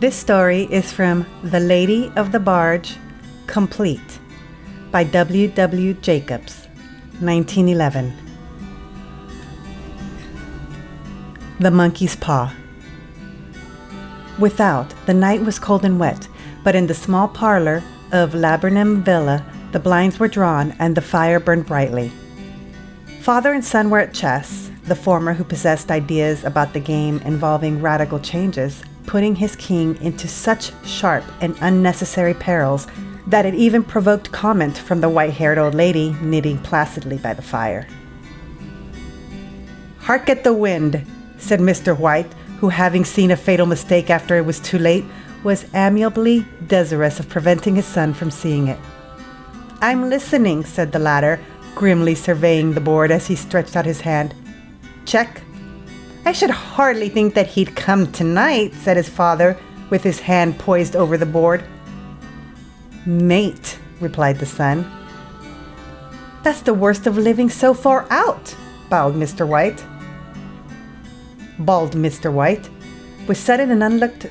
This story is from The Lady of the Barge, Complete by W. W. Jacobs, 1911. The Monkey's Paw. Without, the night was cold and wet, but in the small parlor of Laburnum Villa, the blinds were drawn and the fire burned brightly. Father and son were at chess, the former who possessed ideas about the game involving radical changes, putting his king into such sharp and unnecessary perils that it even provoked comment from the white haired old lady knitting placidly by the fire. Hark at the wind, said Mr. White, who, having seen a fatal mistake after it was too late, was amiably desirous of preventing his son from seeing it. I'm listening, said the latter, grimly surveying the board as he stretched out his hand. Check. I should hardly think that he'd come tonight, said his father, with his hand poised over the board. Mate, replied the son. That's the worst of living so far out, bowed Mr. White bawled Mr. White, with sudden and unlooked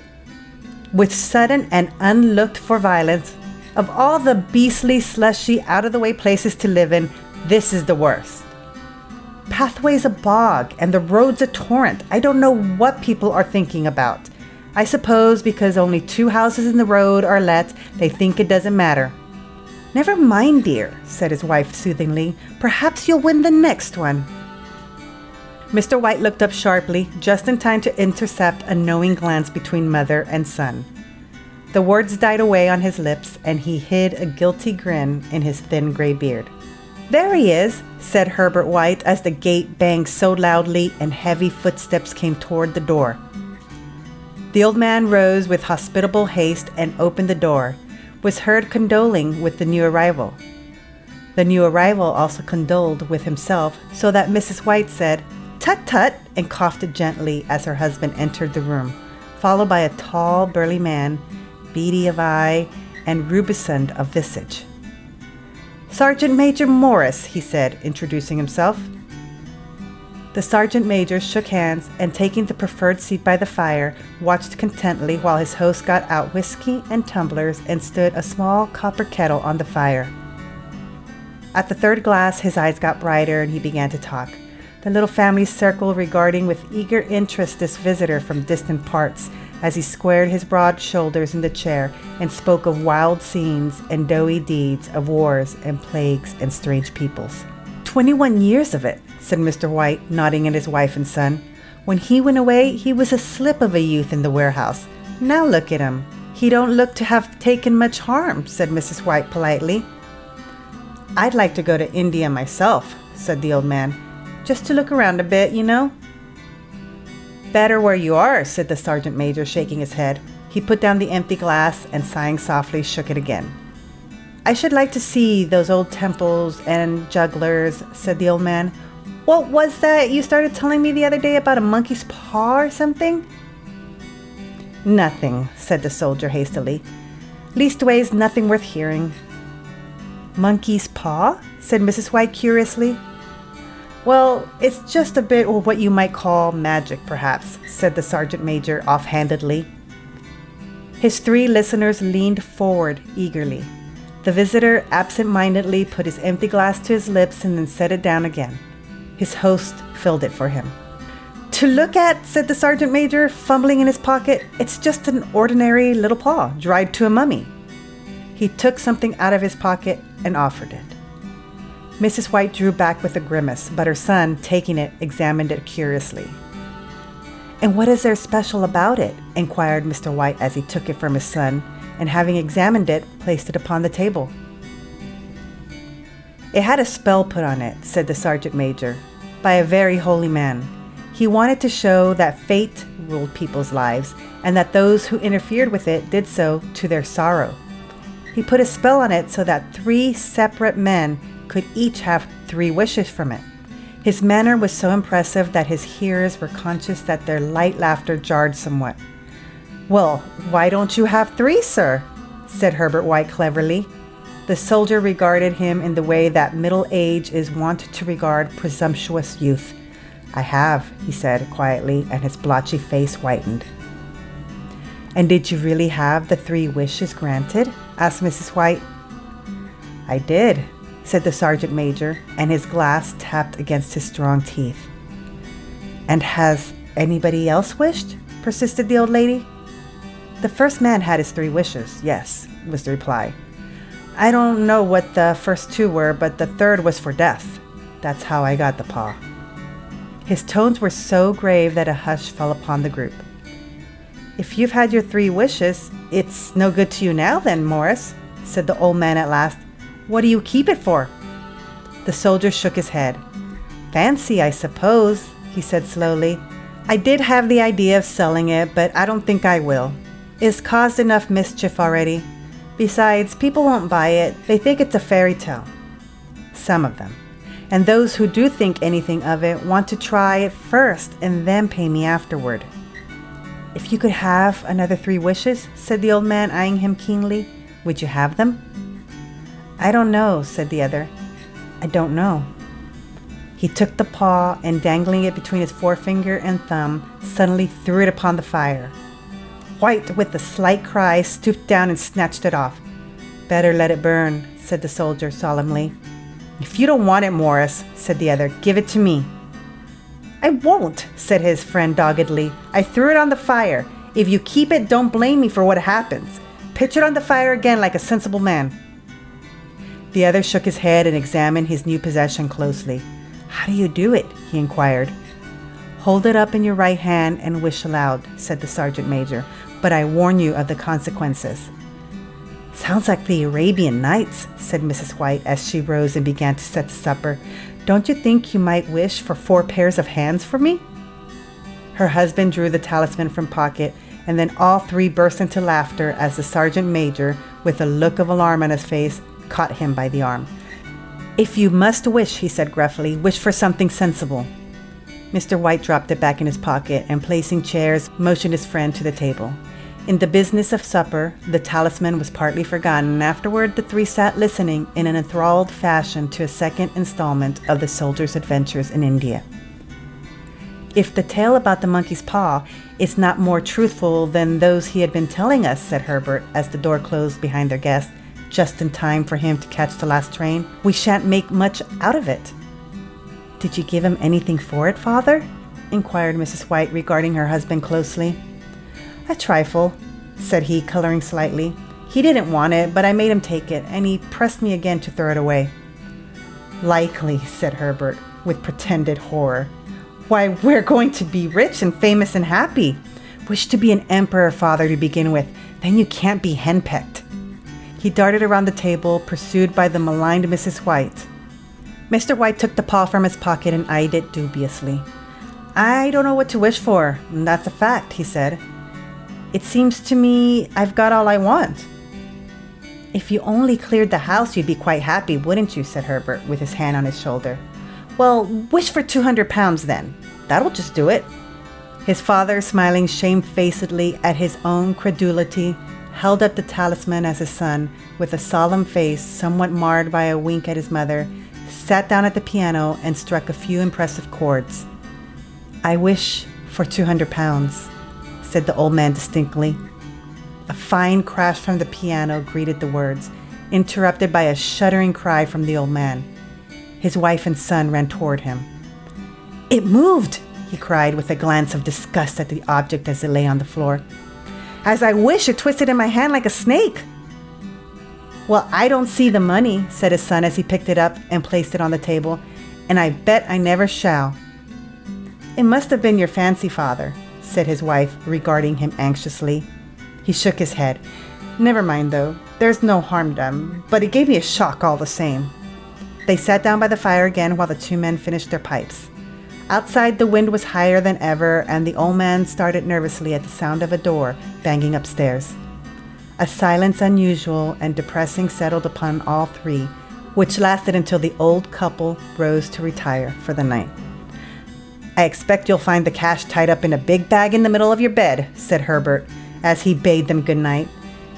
with sudden and unlooked for violence. Of all the beastly, slushy, out of the way places to live in, this is the worst. Pathway's a bog and the road's a torrent. I don't know what people are thinking about. I suppose because only two houses in the road are let, they think it doesn't matter. Never mind, dear, said his wife soothingly. Perhaps you'll win the next one. Mr. White looked up sharply, just in time to intercept a knowing glance between mother and son. The words died away on his lips, and he hid a guilty grin in his thin gray beard. There he is, said Herbert White as the gate banged so loudly and heavy footsteps came toward the door. The old man rose with hospitable haste and opened the door, was heard condoling with the new arrival. The new arrival also condoled with himself, so that Mrs. White said, Tut tut, and coughed gently as her husband entered the room, followed by a tall, burly man, beady of eye and rubicund of visage. Sergeant Major Morris, he said, introducing himself. The sergeant major shook hands and, taking the preferred seat by the fire, watched contentedly while his host got out whiskey and tumblers and stood a small copper kettle on the fire. At the third glass, his eyes got brighter and he began to talk. The little family circle regarding with eager interest this visitor from distant parts as he squared his broad shoulders in the chair and spoke of wild scenes and doughy deeds of wars and plagues and strange peoples. Twenty one years of it, said Mr. White, nodding at his wife and son. When he went away, he was a slip of a youth in the warehouse. Now look at him. He don't look to have taken much harm, said Mrs. White politely. I'd like to go to India myself, said the old man just to look around a bit, you know? Better where you are, said the sergeant major, shaking his head. He put down the empty glass and, sighing softly, shook it again. I should like to see those old temples and jugglers, said the old man. What was that you started telling me the other day about a monkey's paw or something? Nothing, said the soldier hastily. Leastways, nothing worth hearing. Monkey's paw? said Mrs. White curiously. Well, it's just a bit of what you might call magic, perhaps, said the sergeant major offhandedly. His three listeners leaned forward eagerly. The visitor absent mindedly put his empty glass to his lips and then set it down again. His host filled it for him. To look at, said the sergeant major, fumbling in his pocket, it's just an ordinary little paw, dried to a mummy. He took something out of his pocket and offered it. Mrs. White drew back with a grimace, but her son, taking it, examined it curiously. And what is there special about it? inquired Mr. White as he took it from his son, and having examined it, placed it upon the table. It had a spell put on it, said the sergeant major, by a very holy man. He wanted to show that fate ruled people's lives, and that those who interfered with it did so to their sorrow. He put a spell on it so that three separate men could each have three wishes from it. His manner was so impressive that his hearers were conscious that their light laughter jarred somewhat. Well, why don't you have three, sir? said Herbert White cleverly. The soldier regarded him in the way that middle age is wont to regard presumptuous youth. I have, he said quietly, and his blotchy face whitened. And did you really have the three wishes granted? asked Mrs. White. I did, said the sergeant major, and his glass tapped against his strong teeth. And has anybody else wished? persisted the old lady. The first man had his three wishes, yes, was the reply. I don't know what the first two were, but the third was for death. That's how I got the paw. His tones were so grave that a hush fell upon the group. If you've had your three wishes, it's no good to you now, then, Morris, said the old man at last. What do you keep it for? The soldier shook his head. Fancy, I suppose, he said slowly. I did have the idea of selling it, but I don't think I will. It's caused enough mischief already. Besides, people won't buy it. They think it's a fairy tale. Some of them. And those who do think anything of it want to try it first and then pay me afterward. If you could have another three wishes, said the old man, eyeing him keenly, would you have them? I don't know, said the other. I don't know. He took the paw and, dangling it between his forefinger and thumb, suddenly threw it upon the fire. White, with a slight cry, stooped down and snatched it off. Better let it burn, said the soldier solemnly. If you don't want it, Morris, said the other, give it to me. I won't, said his friend doggedly. I threw it on the fire. If you keep it, don't blame me for what happens. Pitch it on the fire again like a sensible man. The other shook his head and examined his new possession closely. How do you do it? he inquired. Hold it up in your right hand and wish aloud, said the sergeant major, but I warn you of the consequences. Sounds like the Arabian Nights, said Mrs. White as she rose and began to set the supper. Don't you think you might wish for four pairs of hands for me? Her husband drew the talisman from pocket, and then all three burst into laughter as the sergeant major, with a look of alarm on his face, caught him by the arm. If you must wish, he said gruffly, wish for something sensible. Mr. White dropped it back in his pocket and, placing chairs, motioned his friend to the table. In the business of supper, the talisman was partly forgotten, and afterward the three sat listening in an enthralled fashion to a second installment of the soldier's adventures in India. If the tale about the monkey's paw is not more truthful than those he had been telling us, said Herbert as the door closed behind their guest, just in time for him to catch the last train, we shan't make much out of it. Did you give him anything for it, father? inquired Mrs. White, regarding her husband closely. A trifle, said he, coloring slightly. He didn't want it, but I made him take it, and he pressed me again to throw it away. Likely, said Herbert, with pretended horror. Why, we're going to be rich and famous and happy. Wish to be an emperor, father, to begin with. Then you can't be henpecked. He darted around the table, pursued by the maligned Mrs. White. Mr. White took the paw from his pocket and eyed it dubiously. I don't know what to wish for, that's a fact, he said. It seems to me I've got all I want. If you only cleared the house, you'd be quite happy, wouldn't you? said Herbert, with his hand on his shoulder. Well, wish for 200 pounds then. That'll just do it. His father, smiling shamefacedly at his own credulity, held up the talisman as his son, with a solemn face somewhat marred by a wink at his mother, sat down at the piano and struck a few impressive chords. I wish for 200 pounds, said the old man distinctly. A fine crash from the piano greeted the words, interrupted by a shuddering cry from the old man. His wife and son ran toward him. It moved, he cried with a glance of disgust at the object as it lay on the floor. As I wish it twisted in my hand like a snake. Well, I don't see the money, said his son as he picked it up and placed it on the table, and I bet I never shall. It must have been your fancy, father, said his wife, regarding him anxiously. He shook his head. Never mind, though. There's no harm done, but it gave me a shock all the same. They sat down by the fire again while the two men finished their pipes. Outside, the wind was higher than ever, and the old man started nervously at the sound of a door banging upstairs. A silence unusual and depressing settled upon all three, which lasted until the old couple rose to retire for the night. I expect you'll find the cash tied up in a big bag in the middle of your bed, said Herbert, as he bade them good night,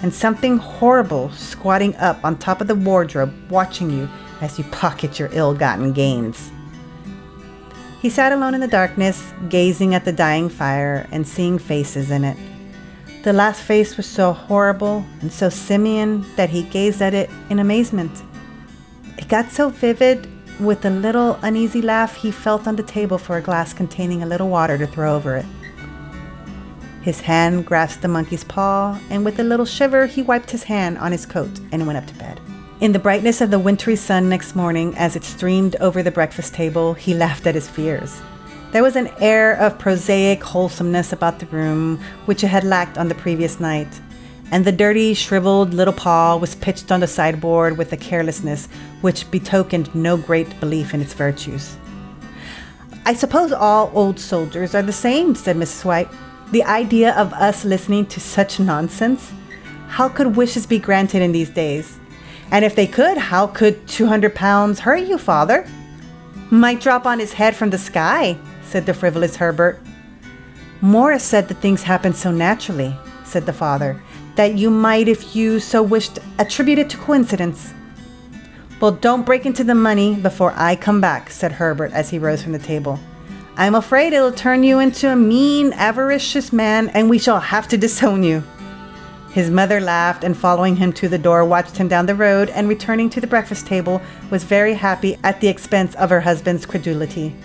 and something horrible squatting up on top of the wardrobe, watching you as you pocket your ill gotten gains. He sat alone in the darkness, gazing at the dying fire and seeing faces in it. The last face was so horrible and so simian that he gazed at it in amazement. It got so vivid with a little uneasy laugh he felt on the table for a glass containing a little water to throw over it. His hand grasped the monkey's paw, and with a little shiver, he wiped his hand on his coat and went up to bed. In the brightness of the wintry sun next morning, as it streamed over the breakfast table, he laughed at his fears. There was an air of prosaic wholesomeness about the room which it had lacked on the previous night, and the dirty, shriveled little paw was pitched on the sideboard with a carelessness which betokened no great belief in its virtues. I suppose all old soldiers are the same, said Mrs. White. The idea of us listening to such nonsense. How could wishes be granted in these days? And if they could, how could 200 pounds hurt you, father? Might drop on his head from the sky, said the frivolous Herbert. Morris said that things happen so naturally, said the father, that you might, if you so wished, attribute it to coincidence. Well, don't break into the money before I come back, said Herbert as he rose from the table. I'm afraid it'll turn you into a mean, avaricious man, and we shall have to disown you. His mother laughed and, following him to the door, watched him down the road and, returning to the breakfast table, was very happy at the expense of her husband's credulity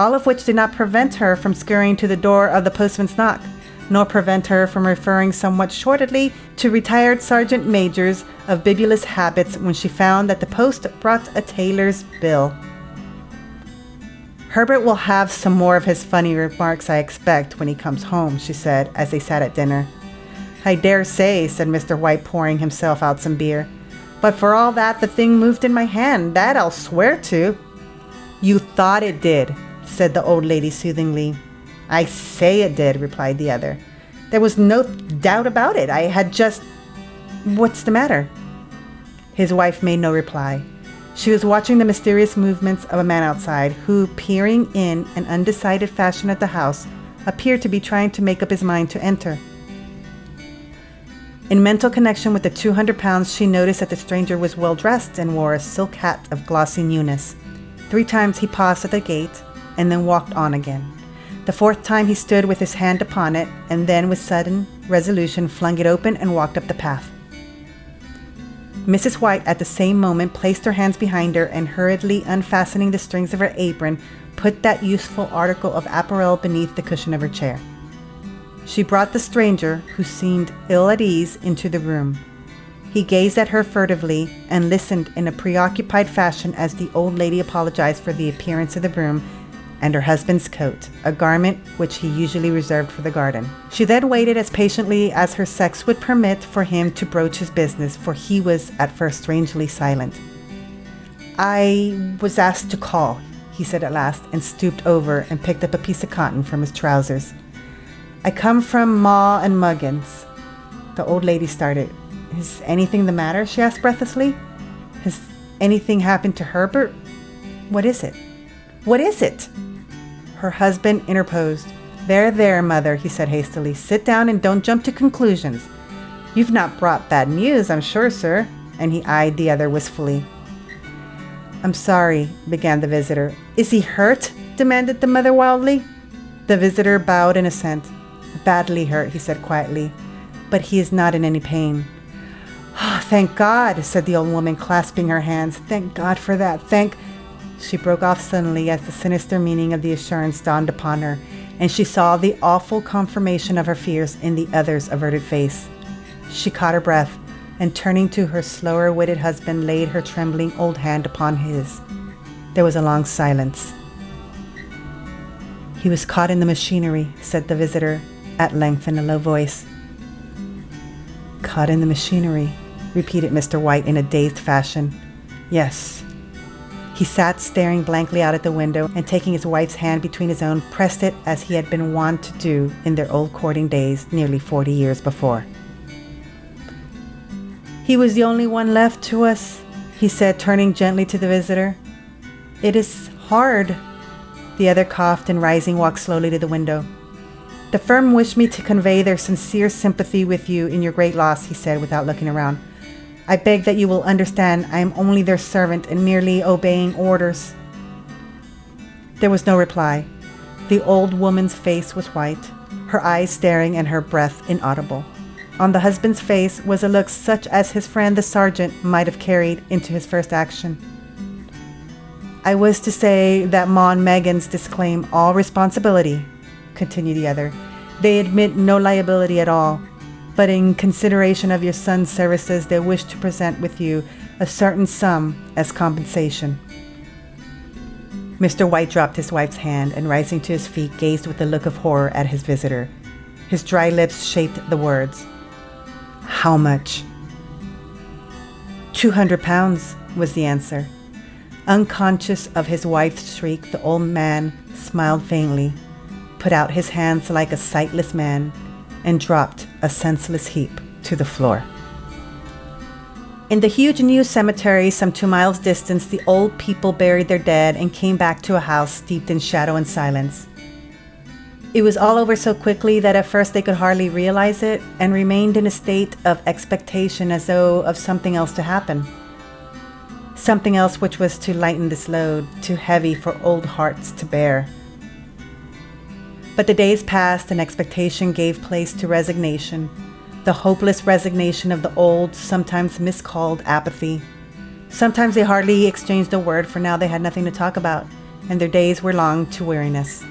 all of which did not prevent her from scurrying to the door of the postman's knock, nor prevent her from referring somewhat shortedly to retired sergeant majors of bibulous habits when she found that the post brought a tailor's bill. Herbert will have some more of his funny remarks, I expect, when he comes home, she said as they sat at dinner. I dare say, said Mr. White, pouring himself out some beer. But for all that, the thing moved in my hand, that I'll swear to. You thought it did, said the old lady soothingly. I say it did, replied the other. There was no doubt about it. I had just. What's the matter? His wife made no reply. She was watching the mysterious movements of a man outside who, peering in an undecided fashion at the house, appeared to be trying to make up his mind to enter. In mental connection with the 200 pounds, she noticed that the stranger was well dressed and wore a silk hat of glossy newness. Three times he paused at the gate, and then walked on again. The fourth time he stood with his hand upon it, and then with sudden resolution flung it open and walked up the path. Mrs. White at the same moment placed her hands behind her and hurriedly unfastening the strings of her apron, put that useful article of apparel beneath the cushion of her chair. She brought the stranger, who seemed ill at ease, into the room. He gazed at her furtively and listened in a preoccupied fashion as the old lady apologized for the appearance of the room and her husband's coat, a garment which he usually reserved for the garden. She then waited as patiently as her sex would permit for him to broach his business, for he was at first strangely silent. I was asked to call, he said at last, and stooped over and picked up a piece of cotton from his trousers. I come from Maw and Meggins. The old lady started. Is anything the matter? she asked breathlessly. Has anything happened to Herbert? What is it? What is it? Her husband interposed. There, there, mother, he said hastily. Sit down and don't jump to conclusions. You've not brought bad news, I'm sure, sir. And he eyed the other wistfully. I'm sorry, began the visitor. Is he hurt? demanded the mother wildly. The visitor bowed in assent. Badly hurt, he said quietly, but he is not in any pain. Oh, thank God, said the old woman, clasping her hands. Thank God for that. Thank. She broke off suddenly as the sinister meaning of the assurance dawned upon her, and she saw the awful confirmation of her fears in the other's averted face. She caught her breath, and turning to her slower witted husband, laid her trembling old hand upon his. There was a long silence. He was caught in the machinery, said the visitor, at length in a low voice. Caught in the machinery, repeated Mr. White in a dazed fashion. Yes, he sat staring blankly out at the window and taking his wife's hand between his own, pressed it as he had been wont to do in their old courting days nearly forty years before. He was the only one left to us, he said, turning gently to the visitor. It is hard. The other coughed and rising walked slowly to the window. The firm wished me to convey their sincere sympathy with you in your great loss, he said without looking around. I beg that you will understand I am only their servant and merely obeying orders. There was no reply. The old woman's face was white. her eyes staring and her breath inaudible. On the husband's face was a look such as his friend the sergeant might have carried into his first action. I was to say that and Meggins disclaim all responsibility, continued the other. They admit no liability at all, but in consideration of your son's services, they wish to present with you a certain sum as compensation. Mr. White dropped his wife's hand and, rising to his feet, gazed with a look of horror at his visitor. His dry lips shaped the words. How much? Two hundred pounds, was the answer. Unconscious of his wife's shriek, the old man smiled faintly, put out his hands like a sightless man, and dropped a senseless heap to the floor. In the huge new cemetery, some two miles distant, the old people buried their dead and came back to a house steeped in shadow and silence. It was all over so quickly that at first they could hardly realize it and remained in a state of expectation as though of something else to happen. Something else which was to lighten this load, too heavy for old hearts to bear. But the days passed and expectation gave place to resignation, the hopeless resignation of the old, sometimes miscalled apathy. Sometimes they hardly exchanged a word, for now they had nothing to talk about, and their days were long to weariness.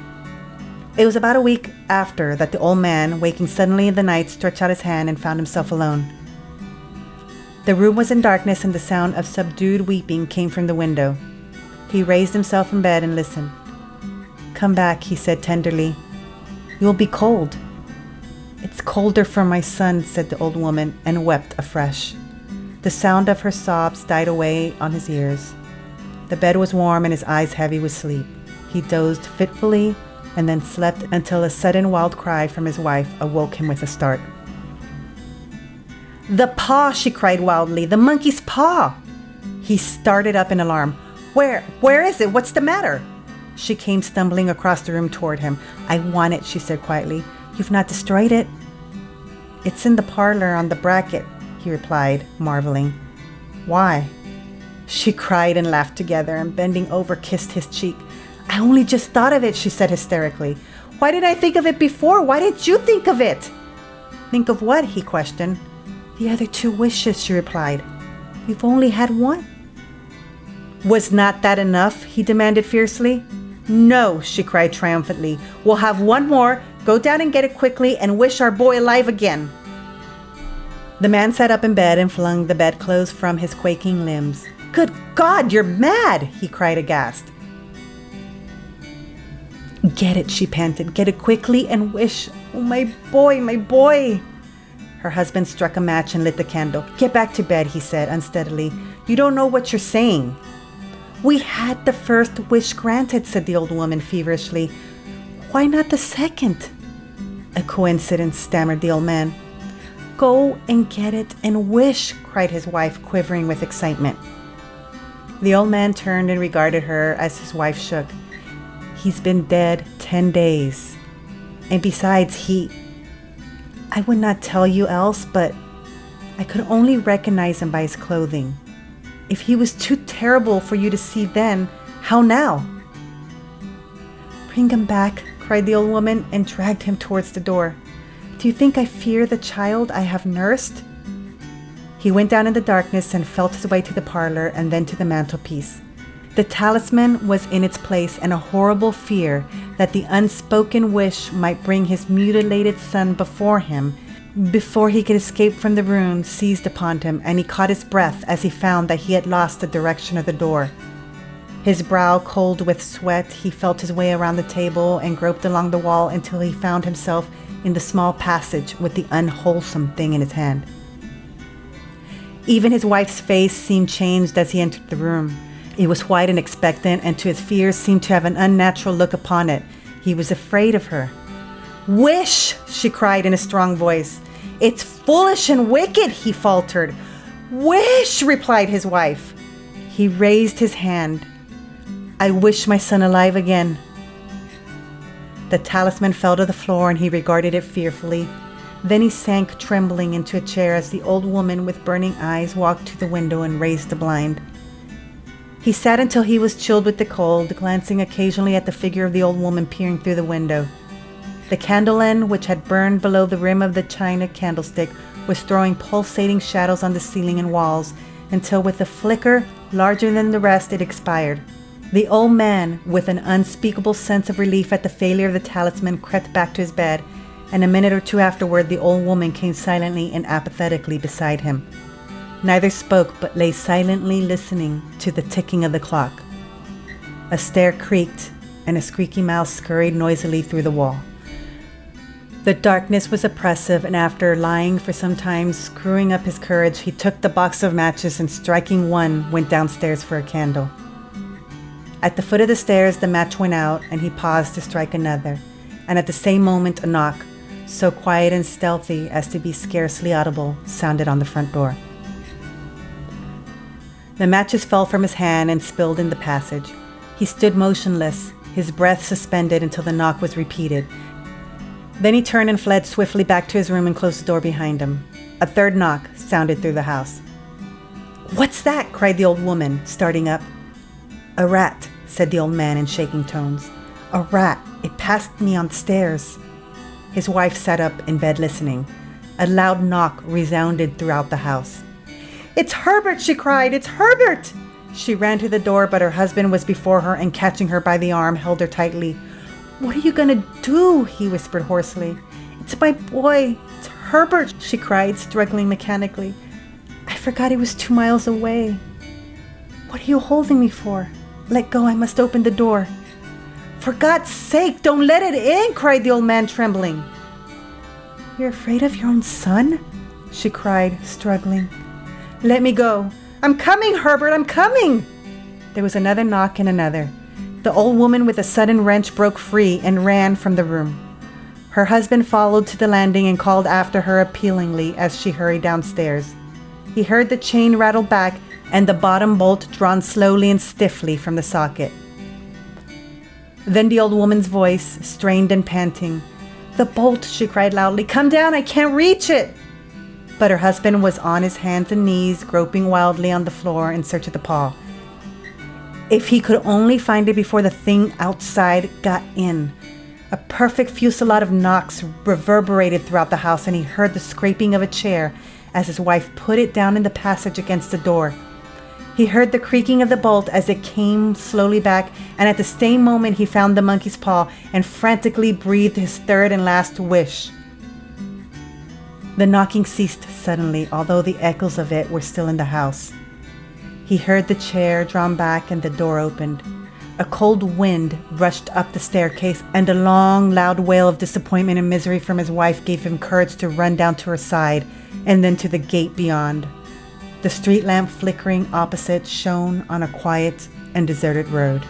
It was about a week after that the old man, waking suddenly in the night, stretched out his hand and found himself alone. The room was in darkness, and the sound of subdued weeping came from the window. He raised himself in bed and listened. Come back, he said tenderly. You'll be cold. It's colder for my son, said the old woman, and wept afresh. The sound of her sobs died away on his ears. The bed was warm and his eyes heavy with sleep. He dozed fitfully and then slept until a sudden wild cry from his wife awoke him with a start. The paw, she cried wildly. The monkey's paw. He started up in alarm. Where? Where is it? What's the matter? She came stumbling across the room toward him. I want it, she said quietly. You've not destroyed it? It's in the parlor on the bracket, he replied, marveling. Why? She cried and laughed together and bending over kissed his cheek. I only just thought of it, she said hysterically. Why did I think of it before? Why didn't you think of it? Think of what? he questioned. The other two wishes, she replied. You've only had one. Was not that enough? he demanded fiercely. No, she cried triumphantly. We'll have one more. Go down and get it quickly and wish our boy alive again. The man sat up in bed and flung the bedclothes from his quaking limbs. Good God, you're mad! he cried aghast. Get it, she panted. Get it quickly and wish. Oh, my boy, my boy. Her husband struck a match and lit the candle. Get back to bed, he said unsteadily. You don't know what you're saying. We had the first wish granted, said the old woman feverishly. Why not the second? A coincidence, stammered the old man. Go and get it and wish, cried his wife, quivering with excitement. The old man turned and regarded her as his wife shook. He's been dead ten days. And besides, he. I would not tell you else, but I could only recognize him by his clothing. If he was too terrible for you to see then, how now? Bring him back, cried the old woman and dragged him towards the door. Do you think I fear the child I have nursed? He went down in the darkness and felt his way to the parlor and then to the mantelpiece. The talisman was in its place, and a horrible fear that the unspoken wish might bring his mutilated son before him before he could escape from the room seized upon him, and he caught his breath as he found that he had lost the direction of the door. His brow cold with sweat, he felt his way around the table and groped along the wall until he found himself in the small passage with the unwholesome thing in his hand. Even his wife's face seemed changed as he entered the room. It was white and expectant, and to his fears seemed to have an unnatural look upon it. He was afraid of her. Wish, she cried in a strong voice. It's foolish and wicked, he faltered. Wish, replied his wife. He raised his hand. I wish my son alive again. The talisman fell to the floor and he regarded it fearfully. Then he sank trembling into a chair as the old woman with burning eyes walked to the window and raised the blind. He sat until he was chilled with the cold, glancing occasionally at the figure of the old woman peering through the window. The candle end, which had burned below the rim of the china candlestick, was throwing pulsating shadows on the ceiling and walls until, with a flicker larger than the rest, it expired. The old man, with an unspeakable sense of relief at the failure of the talisman, crept back to his bed, and a minute or two afterward, the old woman came silently and apathetically beside him. Neither spoke, but lay silently listening to the ticking of the clock. A stair creaked, and a squeaky mouse scurried noisily through the wall. The darkness was oppressive, and after lying for some time, screwing up his courage, he took the box of matches and, striking one, went downstairs for a candle. At the foot of the stairs, the match went out, and he paused to strike another, and at the same moment, a knock, so quiet and stealthy as to be scarcely audible, sounded on the front door. The matches fell from his hand and spilled in the passage. He stood motionless, his breath suspended until the knock was repeated. Then he turned and fled swiftly back to his room and closed the door behind him. A third knock sounded through the house. What's that? cried the old woman, starting up. A rat, said the old man in shaking tones. A rat. It passed me on the stairs. His wife sat up in bed listening. A loud knock resounded throughout the house. It's Herbert, she cried. It's Herbert! She ran to the door, but her husband was before her and, catching her by the arm, held her tightly. What are you to do? he whispered hoarsely. It's my boy. It's Herbert, she cried, struggling mechanically. I forgot he was two miles away. What are you holding me for? Let go, I must open the door. For God's sake, don't let it in, cried the old man, trembling. You're afraid of your own son? she cried, struggling. Let me go. I'm coming, Herbert, I'm coming. There was another knock and another. The old woman, with a sudden wrench, broke free and ran from the room. Her husband followed to the landing and called after her appealingly as she hurried downstairs. He heard the chain rattle back and the bottom bolt drawn slowly and stiffly from the socket. Then the old woman's voice, strained and panting. The bolt, she cried loudly. Come down, I can't reach it but her husband was on his hands and knees, groping wildly on the floor in search of the paw. If he could only find it before the thing outside got in. A perfect fusillade of knocks reverberated throughout the house, and he heard the scraping of a chair as his wife put it down in the passage against the door. He heard the creaking of the bolt as it came slowly back, and at the same moment he found the monkey's paw and frantically breathed his third and last wish. The knocking ceased suddenly, although the echoes of it were still in the house. He heard the chair drawn back and the door opened. A cold wind rushed up the staircase, and a long, loud wail of disappointment and misery from his wife gave him courage to run down to her side and then to the gate beyond. The street lamp flickering opposite shone on a quiet and deserted road.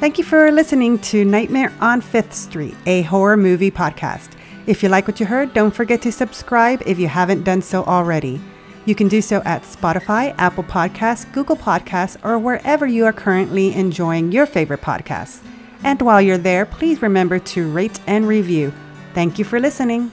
Thank you for listening to Nightmare on Fifth Street, a horror movie podcast. If you like what you heard, don't forget to subscribe if you haven't done so already. You can do so at Spotify, Apple Podcasts, Google Podcasts, or wherever you are currently enjoying your favorite podcasts. And while you're there, please remember to rate and review. Thank you for listening.